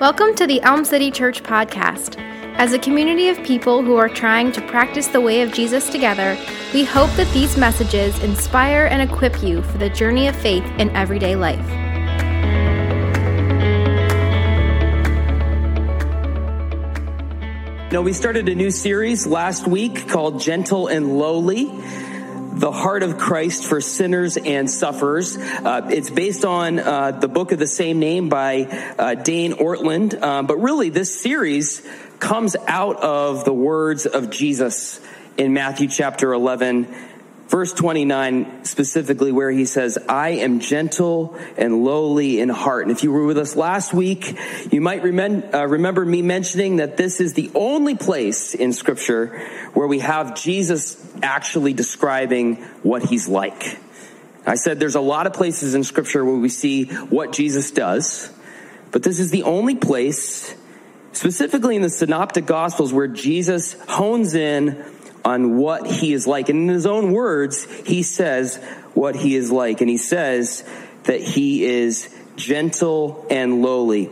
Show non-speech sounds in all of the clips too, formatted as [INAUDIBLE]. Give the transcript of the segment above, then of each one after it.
Welcome to the Elm City Church podcast. As a community of people who are trying to practice the way of Jesus together, we hope that these messages inspire and equip you for the journey of faith in everyday life. No, we started a new series last week called Gentle and Lowly the heart of Christ for sinners and sufferers. Uh, it's based on uh, the book of the same name by uh, Dane Ortlund. Um, but really, this series comes out of the words of Jesus in Matthew chapter 11, verse 29 specifically where he says, I am gentle and lowly in heart. And if you were with us last week, you might remem- uh, remember me mentioning that this is the only place in scripture where we have Jesus actually describing what he's like. I said there's a lot of places in scripture where we see what Jesus does, but this is the only place, specifically in the synoptic gospels, where Jesus hones in on what he is like. And in his own words, he says what he is like. And he says that he is gentle and lowly.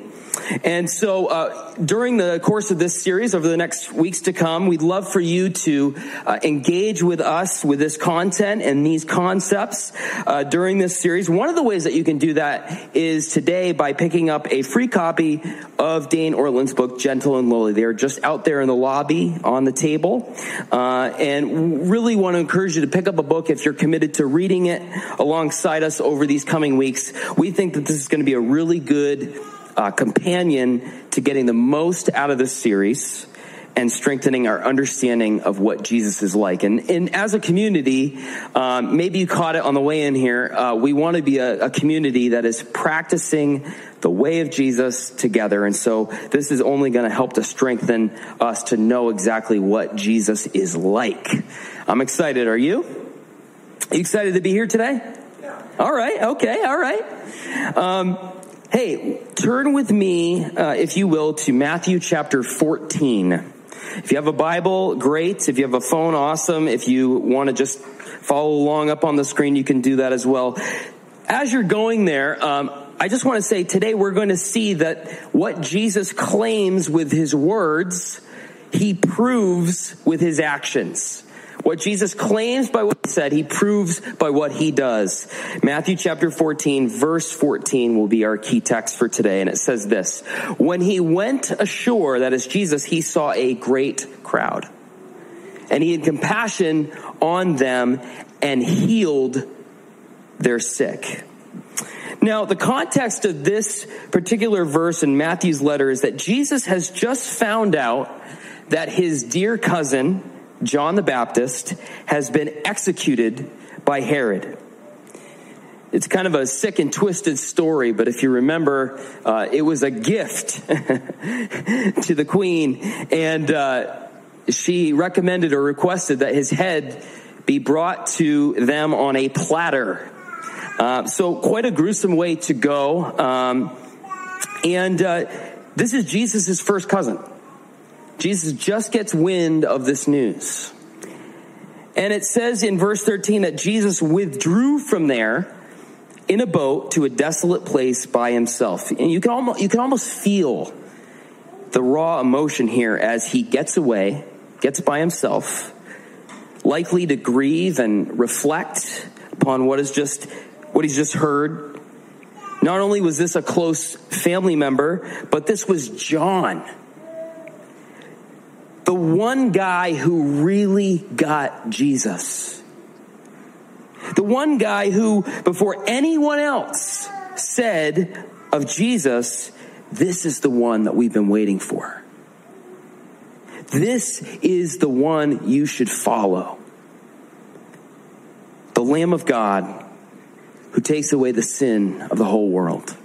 And so, uh, during the course of this series, over the next weeks to come, we'd love for you to uh, engage with us with this content and these concepts uh, during this series. One of the ways that you can do that is today by picking up a free copy of Dane Ortlund's book, Gentle and Lowly. They are just out there in the lobby on the table, uh, and really want to encourage you to pick up a book if you're committed to reading it alongside us over these coming weeks. We think that this is going to be a really good uh, companion to getting the most out of this series and strengthening our understanding of what Jesus is like. And, and as a community, um, maybe you caught it on the way in here. Uh, we want to be a, a, community that is practicing the way of Jesus together. And so this is only going to help to strengthen us to know exactly what Jesus is like. I'm excited. Are you? Are you excited to be here today? Yeah. All right. Okay. All right. Um, Hey, turn with me, uh, if you will, to Matthew chapter 14. If you have a Bible, great. If you have a phone, awesome. If you want to just follow along up on the screen, you can do that as well. As you're going there, um, I just want to say today we're going to see that what Jesus claims with his words, he proves with his actions. What Jesus claims by what he said, he proves by what he does. Matthew chapter 14, verse 14 will be our key text for today. And it says this When he went ashore, that is Jesus, he saw a great crowd. And he had compassion on them and healed their sick. Now, the context of this particular verse in Matthew's letter is that Jesus has just found out that his dear cousin, John the Baptist, has been executed by Herod. It's kind of a sick and twisted story, but if you remember, uh, it was a gift [LAUGHS] to the queen, and uh, she recommended or requested that his head be brought to them on a platter. Uh, so, quite a gruesome way to go. Um, and uh, this is Jesus' first cousin. Jesus just gets wind of this news. And it says in verse 13 that Jesus withdrew from there in a boat to a desolate place by himself. And you can almost, you can almost feel the raw emotion here as he gets away, gets by himself, likely to grieve and reflect upon what is just, what he's just heard. Not only was this a close family member, but this was John the one guy who really got Jesus. The one guy who, before anyone else said of Jesus, this is the one that we've been waiting for. This is the one you should follow. The Lamb of God who takes away the sin of the whole world.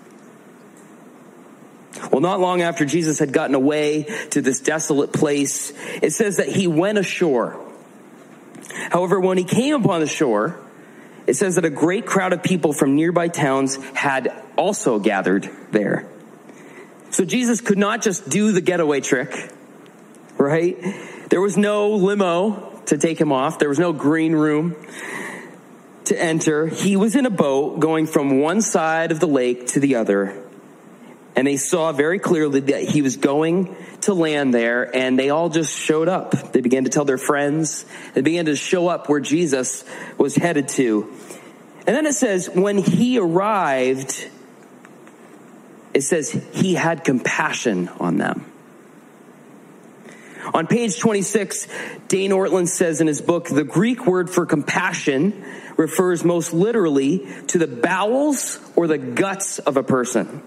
Well, not long after Jesus had gotten away to this desolate place, it says that he went ashore. However, when he came upon the shore, it says that a great crowd of people from nearby towns had also gathered there. So Jesus could not just do the getaway trick, right? There was no limo to take him off. There was no green room to enter. He was in a boat going from one side of the lake to the other And they saw very clearly that he was going to land there, and they all just showed up. They began to tell their friends. They began to show up where Jesus was headed to. And then it says, when he arrived, it says he had compassion on them. On page 26, Dane Ortlund says in his book, the Greek word for compassion refers most literally to the bowels or the guts of a person.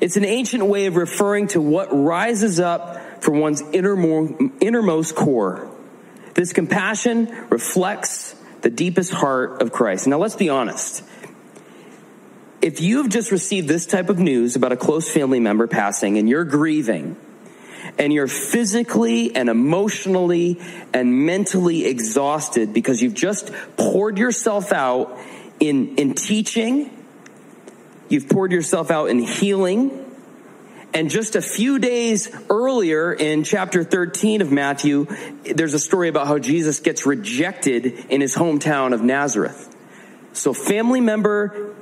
It's an ancient way of referring to what rises up from one's innermost core. This compassion reflects the deepest heart of Christ. Now let's be honest. If you've just received this type of news about a close family member passing and you're grieving, and you're physically and emotionally and mentally exhausted because you've just poured yourself out in, in teaching, you've poured yourself out in healing, and just a few days earlier in chapter 13 of Matthew, there's a story about how Jesus gets rejected in his hometown of Nazareth. So family member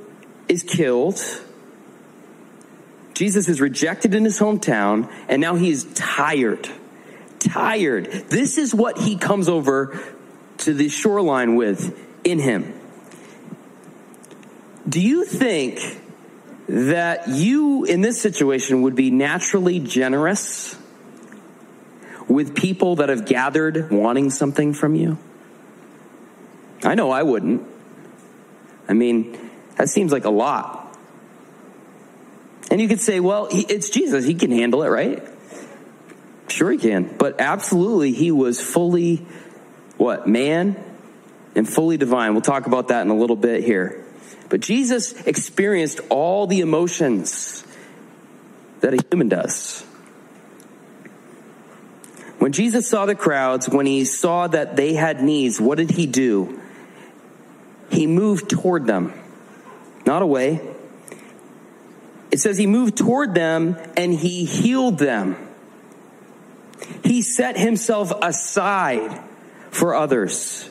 is killed Jesus is rejected in his hometown, and now he's tired. Tired. This is what he comes over to the shoreline with in him. Do you think that you in this situation would be naturally generous with people that have gathered wanting something from you? I know I wouldn't. I mean, that seems like a lot. And you could say, well, it's Jesus. He can handle it, right? Sure, he can. But absolutely, he was fully what? Man and fully divine. We'll talk about that in a little bit here. But Jesus experienced all the emotions that a human does. When Jesus saw the crowds, when he saw that they had needs, what did he do? He moved toward them, not away. It says he moved toward them and he healed them. He set himself aside for others.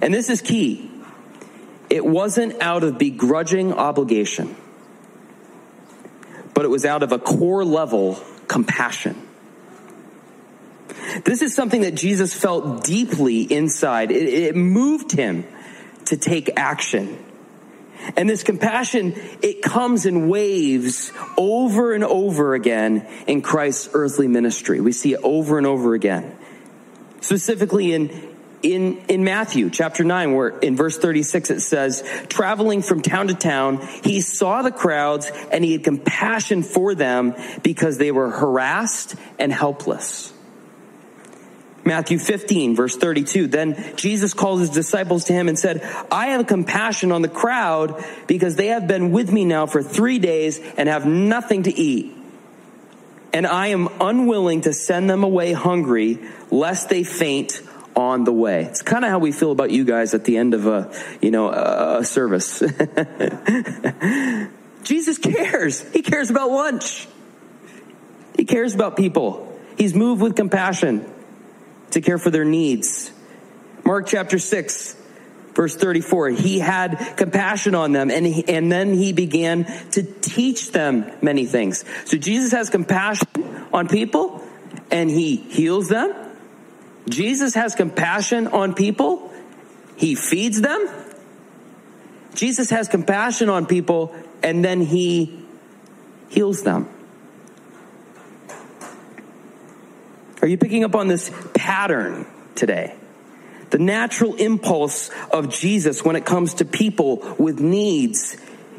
And this is key. It wasn't out of begrudging obligation, but it was out of a core level compassion. This is something that Jesus felt deeply inside. It, it moved him to take action. And this compassion, it comes in waves over and over again in Christ's earthly ministry. We see it over and over again. Specifically in in, in Matthew chapter 9, where in verse 36 it says, traveling from town to town, he saw the crowds and he had compassion for them because they were harassed and helpless. Matthew 15, verse 32. Then Jesus called his disciples to him and said, I have compassion on the crowd because they have been with me now for three days and have nothing to eat. And I am unwilling to send them away hungry lest they faint on the way. It's kind of how we feel about you guys at the end of a, you know, a service. [LAUGHS] Jesus cares. He cares about lunch. He cares about people. He's moved with compassion to care for their needs. Mark chapter 6, verse 34, he had compassion on them and, he, and then he began to teach them many things. So Jesus has compassion on people and he heals them. Jesus has compassion on people. He feeds them. Jesus has compassion on people and then he heals them. Are you picking up on this pattern today? The natural impulse of Jesus when it comes to people with needs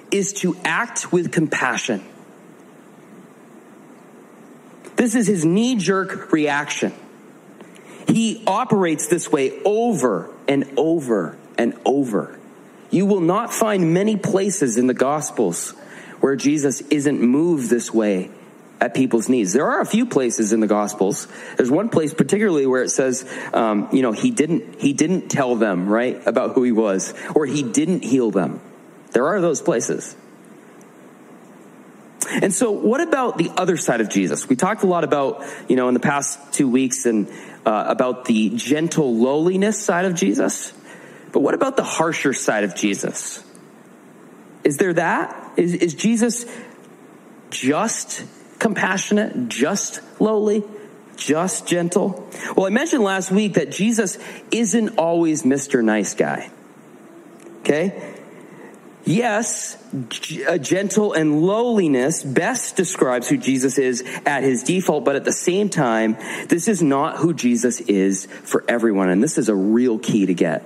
is to act with compassion. This is his knee jerk reaction. He operates this way over and over and over. You will not find many places in the Gospels where Jesus isn't moved this way at people's needs. There are a few places in the Gospels. There's one place particularly where it says, um, you know, he didn't he didn't tell them right about who he was, or he didn't heal them. There are those places. And so, what about the other side of Jesus? We talked a lot about, you know, in the past two weeks and uh, about the gentle lowliness side of Jesus. But what about the harsher side of Jesus? Is there that? Is, is Jesus just compassionate, just lowly, just gentle? Well, I mentioned last week that Jesus isn't always Mr. Nice Guy. Okay? Yes, a gentle and lowliness best describes who Jesus is at his default, but at the same time, this is not who Jesus is for everyone. And this is a real key to get.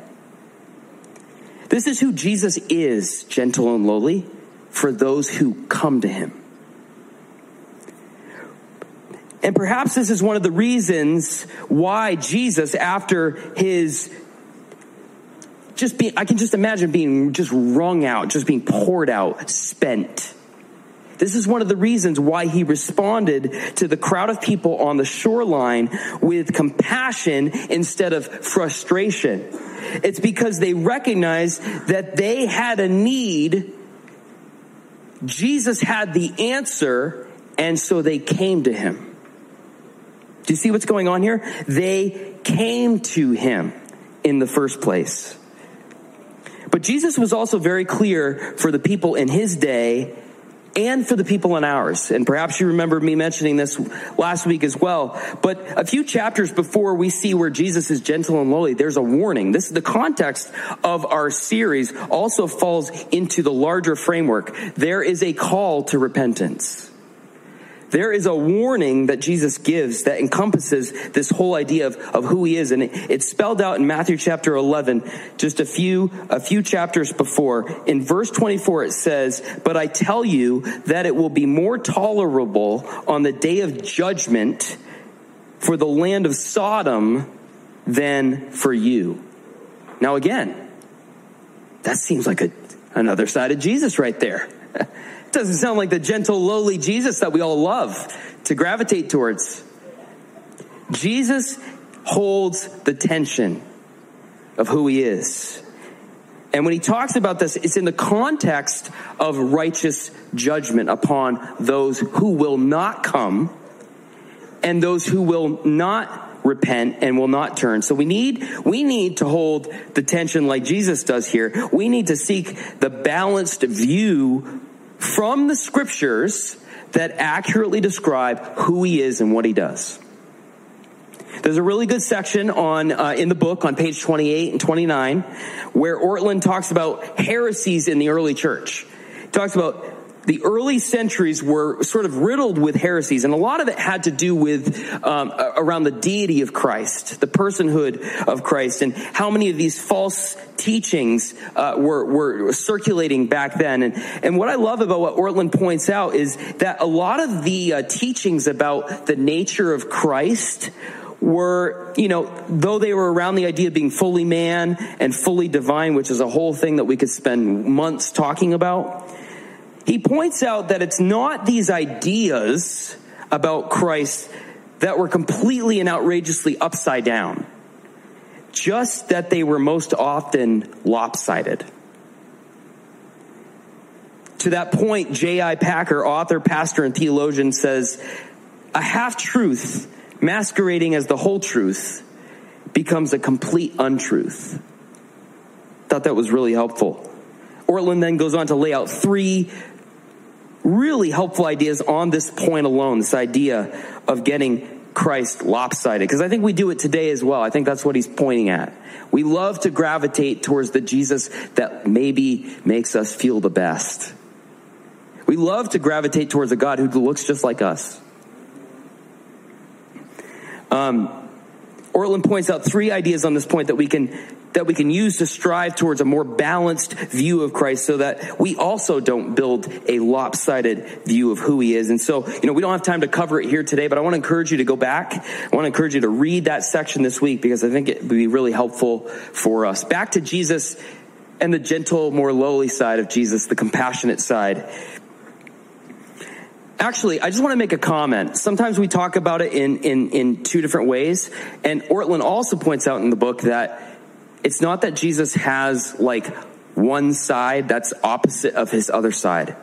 This is who Jesus is, gentle and lowly, for those who come to him. And perhaps this is one of the reasons why Jesus, after his just being, I can just imagine being just wrung out, just being poured out, spent. This is one of the reasons why he responded to the crowd of people on the shoreline with compassion instead of frustration. It's because they recognized that they had a need. Jesus had the answer, and so they came to him. Do you see what's going on here? They came to him in the first place. But Jesus was also very clear for the people in his day and for the people in ours. And perhaps you remember me mentioning this last week as well. But a few chapters before we see where Jesus is gentle and lowly, there's a warning. This is the context of our series also falls into the larger framework. There is a call to repentance. There is a warning that Jesus gives that encompasses this whole idea of, of who he is. And it, it's spelled out in Matthew chapter 11, just a few, a few chapters before. In verse 24, it says, But I tell you that it will be more tolerable on the day of judgment for the land of Sodom than for you. Now again, that seems like a, another side of Jesus right there. [LAUGHS] Doesn't sound like the gentle, lowly Jesus that we all love to gravitate towards. Jesus holds the tension of who he is. And when he talks about this, it's in the context of righteous judgment upon those who will not come and those who will not repent and will not turn. So we need, we need to hold the tension like Jesus does here. We need to seek the balanced view from the scriptures that accurately describe who he is and what he does. There's a really good section on uh, in the book on page 28 and 29 where Ortlund talks about heresies in the early church. He talks about the early centuries were sort of riddled with heresies, and a lot of it had to do with um, around the deity of Christ, the personhood of Christ, and how many of these false teachings uh, were, were circulating back then. And, and what I love about what Ortlund points out is that a lot of the uh, teachings about the nature of Christ were, you know, though they were around the idea of being fully man and fully divine, which is a whole thing that we could spend months talking about he points out that it's not these ideas about Christ that were completely and outrageously upside down, just that they were most often lopsided. To that point, J.I. Packer, author, pastor, and theologian, says a half truth masquerading as the whole truth becomes a complete untruth. Thought that was really helpful. Ortlund then goes on to lay out three really helpful ideas on this point alone, this idea of getting Christ lopsided. Because I think we do it today as well. I think that's what he's pointing at. We love to gravitate towards the Jesus that maybe makes us feel the best. We love to gravitate towards a God who looks just like us. Um, Ortlund points out three ideas on this point that we can that we can use to strive towards a more balanced view of Christ so that we also don't build a lopsided view of who he is. And so, you know, we don't have time to cover it here today, but I want to encourage you to go back. I want to encourage you to read that section this week because I think it would be really helpful for us. Back to Jesus and the gentle, more lowly side of Jesus, the compassionate side. Actually, I just want to make a comment. Sometimes we talk about it in, in, in two different ways. And Ortlund also points out in the book that it's not that Jesus has like one side that's opposite of his other side.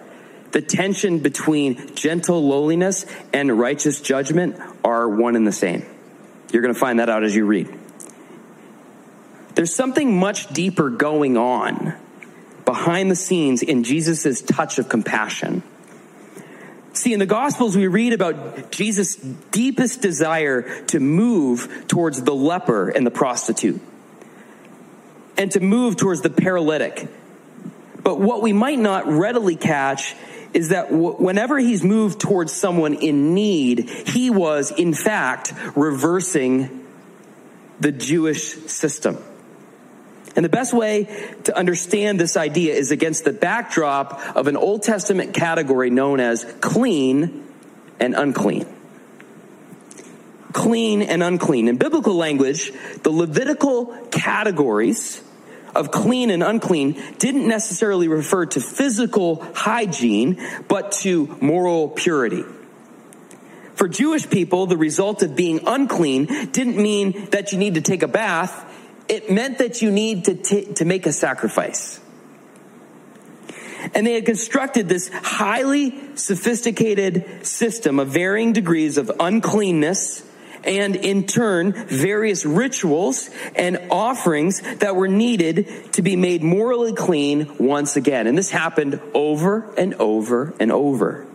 The tension between gentle lowliness and righteous judgment are one and the same. You're going to find that out as you read. There's something much deeper going on behind the scenes in Jesus' touch of compassion. See, in the Gospels, we read about Jesus' deepest desire to move towards the leper and the prostitute, and to move towards the paralytic. But what we might not readily catch is that w- whenever he's moved towards someone in need, he was, in fact, reversing the Jewish system. And the best way to understand this idea is against the backdrop of an Old Testament category known as clean and unclean. Clean and unclean. In biblical language, the Levitical categories of clean and unclean didn't necessarily refer to physical hygiene, but to moral purity. For Jewish people, the result of being unclean didn't mean that you need to take a bath it meant that you need to, t- to make a sacrifice. And they had constructed this highly sophisticated system of varying degrees of uncleanness and in turn various rituals and offerings that were needed to be made morally clean once again. And this happened over and over and over.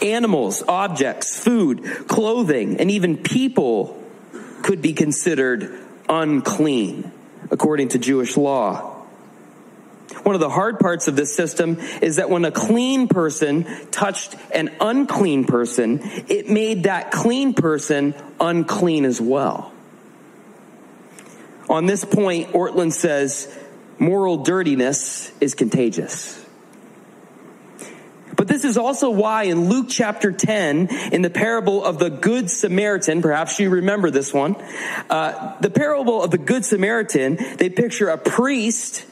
Animals, objects, food, clothing, and even people could be considered unclean, according to Jewish law. One of the hard parts of this system is that when a clean person touched an unclean person, it made that clean person unclean as well. On this point, Ortlund says moral dirtiness is contagious. But this is also why in Luke chapter 10, in the parable of the Good Samaritan, perhaps you remember this one, uh, the parable of the Good Samaritan, they picture a priest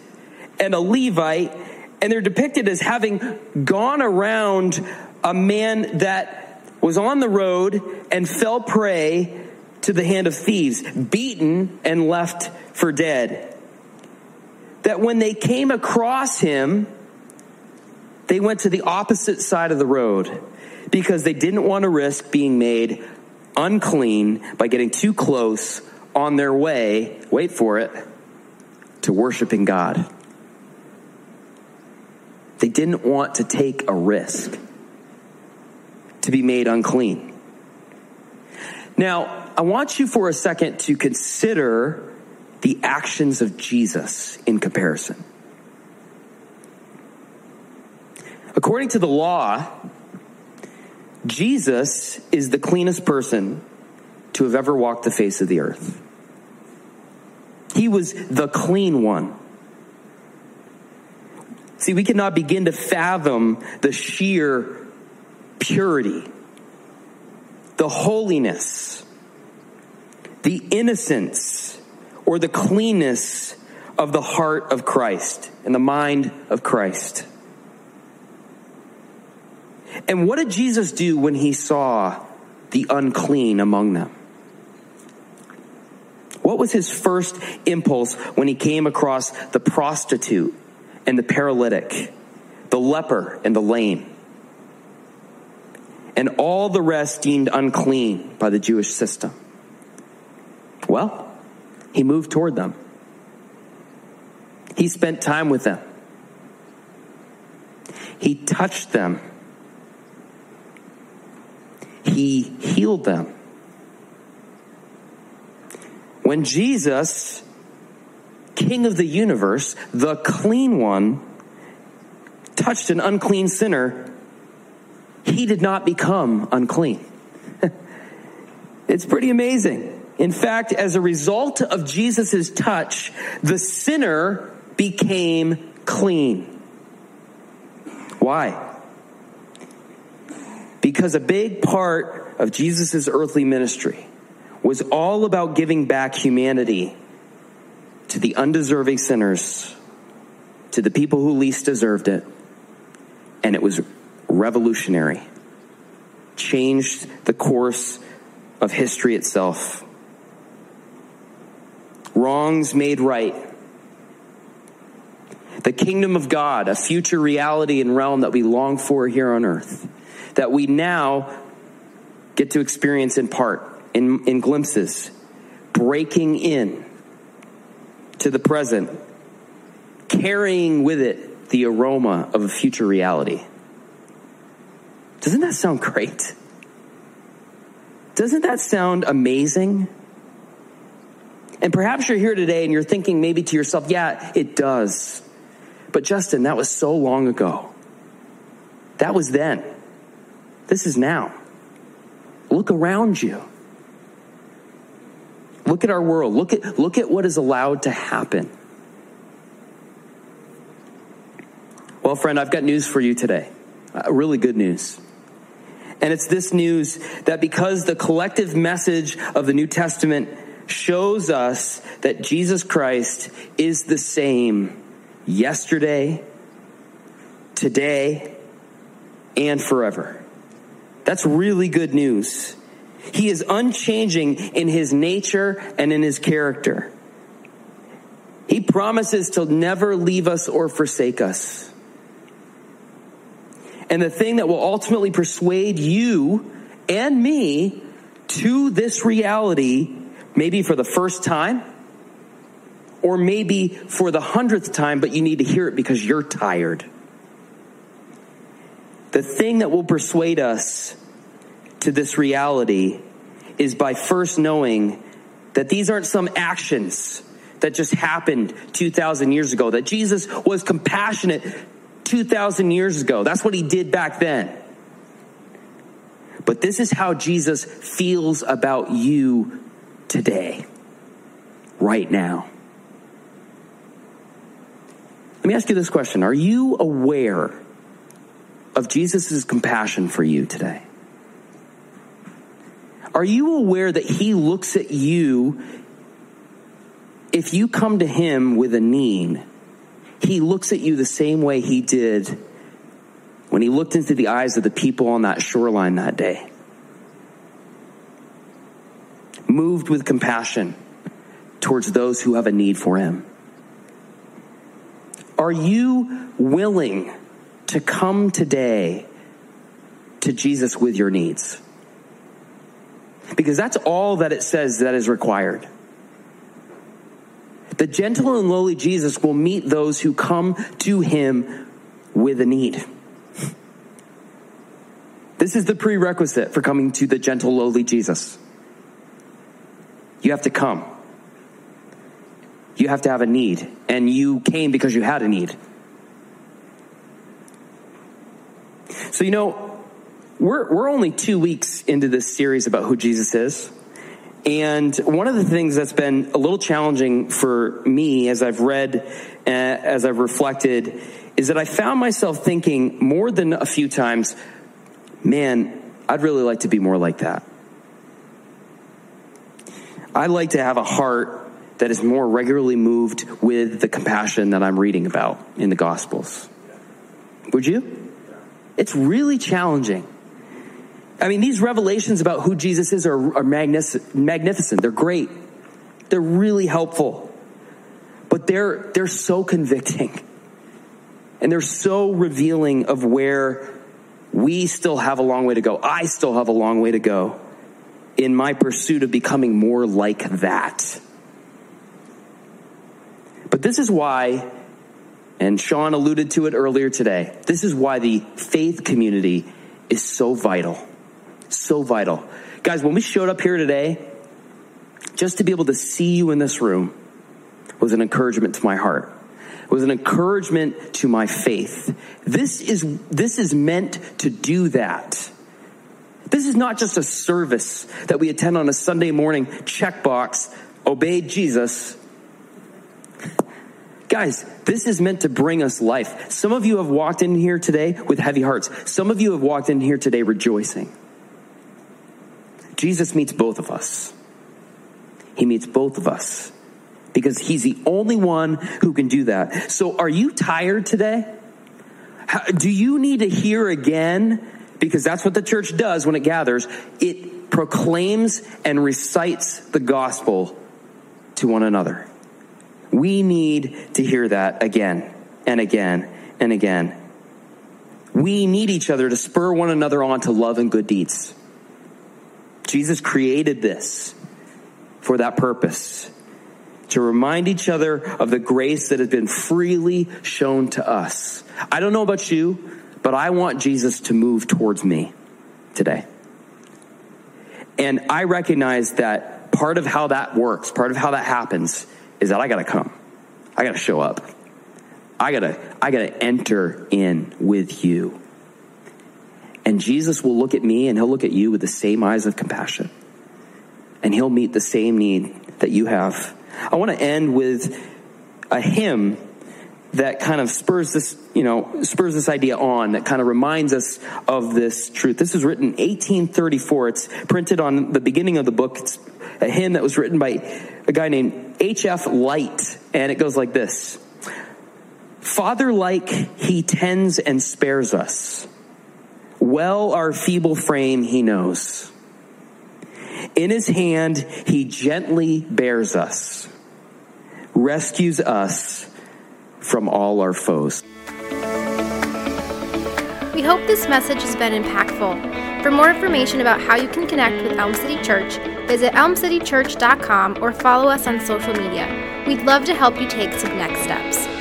and a Levite, and they're depicted as having gone around a man that was on the road and fell prey to the hand of thieves, beaten and left for dead. That when they came across him, they went to the opposite side of the road because they didn't want to risk being made unclean by getting too close on their way, wait for it, to worshiping God. They didn't want to take a risk to be made unclean. Now, I want you for a second to consider the actions of Jesus in comparison. According to the law, Jesus is the cleanest person to have ever walked the face of the earth. He was the clean one. See, we cannot begin to fathom the sheer purity, the holiness, the innocence, or the cleanness of the heart of Christ and the mind of Christ. And what did Jesus do when he saw the unclean among them? What was his first impulse when he came across the prostitute and the paralytic, the leper and the lame, and all the rest deemed unclean by the Jewish system? Well, he moved toward them. He spent time with them. He touched them he healed them. When Jesus, King of the universe, the clean one, touched an unclean sinner, he did not become unclean. [LAUGHS] it's pretty amazing. In fact, as a result of Jesus' touch, the sinner became clean. Why? Because a big part of Jesus' earthly ministry was all about giving back humanity to the undeserving sinners, to the people who least deserved it. And it was revolutionary, changed the course of history itself. Wrongs made right. The kingdom of God, a future reality and realm that we long for here on earth that we now get to experience in part, in, in glimpses, breaking in to the present, carrying with it the aroma of a future reality. Doesn't that sound great? Doesn't that sound amazing? And perhaps you're here today and you're thinking maybe to yourself, yeah, it does. But Justin, that was so long ago. That was then. This is now. Look around you. Look at our world. Look at, look at what is allowed to happen. Well, friend, I've got news for you today. Uh, really good news. And it's this news that because the collective message of the New Testament shows us that Jesus Christ is the same yesterday, today, and forever. That's really good news. He is unchanging in his nature and in his character. He promises to never leave us or forsake us. And the thing that will ultimately persuade you and me to this reality, maybe for the first time, or maybe for the hundredth time, but you need to hear it because you're tired. The thing that will persuade us to this reality is by first knowing that these aren't some actions that just happened 2,000 years ago, that Jesus was compassionate 2,000 years ago. That's what he did back then. But this is how Jesus feels about you today, right now. Let me ask you this question Are you aware of Jesus' compassion for you today? Are you aware that he looks at you if you come to him with a need? He looks at you the same way he did when he looked into the eyes of the people on that shoreline that day. Moved with compassion towards those who have a need for him. Are you willing to come today to Jesus with your needs? Because that's all that it says that is required. The gentle and lowly Jesus will meet those who come to him with a need. This is the prerequisite for coming to the gentle, lowly Jesus. You have to come. You have to have a need. And you came because you had a need. So, you know, we're, we're only two weeks into this series about who Jesus is. And one of the things that's been a little challenging for me as I've read, uh, as I've reflected, is that I found myself thinking more than a few times, man, I'd really like to be more like that. I'd like to have a heart that is more regularly moved with the compassion that I'm reading about in the Gospels. Would you? It's really challenging. I mean, these revelations about who Jesus is are, are magnificent. They're great. They're really helpful. But they're, they're so convicting. And they're so revealing of where we still have a long way to go. I still have a long way to go in my pursuit of becoming more like that. But this is why, and Sean alluded to it earlier today, this is why the faith community is so vital. So vital. Guys, when we showed up here today, just to be able to see you in this room was an encouragement to my heart. It was an encouragement to my faith. This is, this is meant to do that. This is not just a service that we attend on a Sunday morning checkbox, obey Jesus. Guys, this is meant to bring us life. Some of you have walked in here today with heavy hearts. Some of you have walked in here today rejoicing. Jesus meets both of us. He meets both of us because he's the only one who can do that. So are you tired today? How, do you need to hear again? Because that's what the church does when it gathers. It proclaims and recites the gospel to one another. We need to hear that again and again and again. We need each other to spur one another on to love and good deeds. Jesus created this for that purpose to remind each other of the grace that has been freely shown to us. I don't know about you, but I want Jesus to move towards me today. And I recognize that part of how that works, part of how that happens, is that I got to come. I got to show up. I got to I got to enter in with you. And Jesus will look at me and he'll look at you with the same eyes of compassion. And he'll meet the same need that you have. I want to end with a hymn that kind of spurs this, you know, spurs this idea on, that kind of reminds us of this truth. This was written 1834. It's printed on the beginning of the book. It's a hymn that was written by a guy named H.F. Lyte, and it goes like this. Father like he tends and spares us. Well our feeble frame he knows. In his hand he gently bears us, rescues us from all our foes. We hope this message has been impactful. For more information about how you can connect with Elm City Church, visit elmcitychurch.com or follow us on social media. We'd love to help you take some next steps.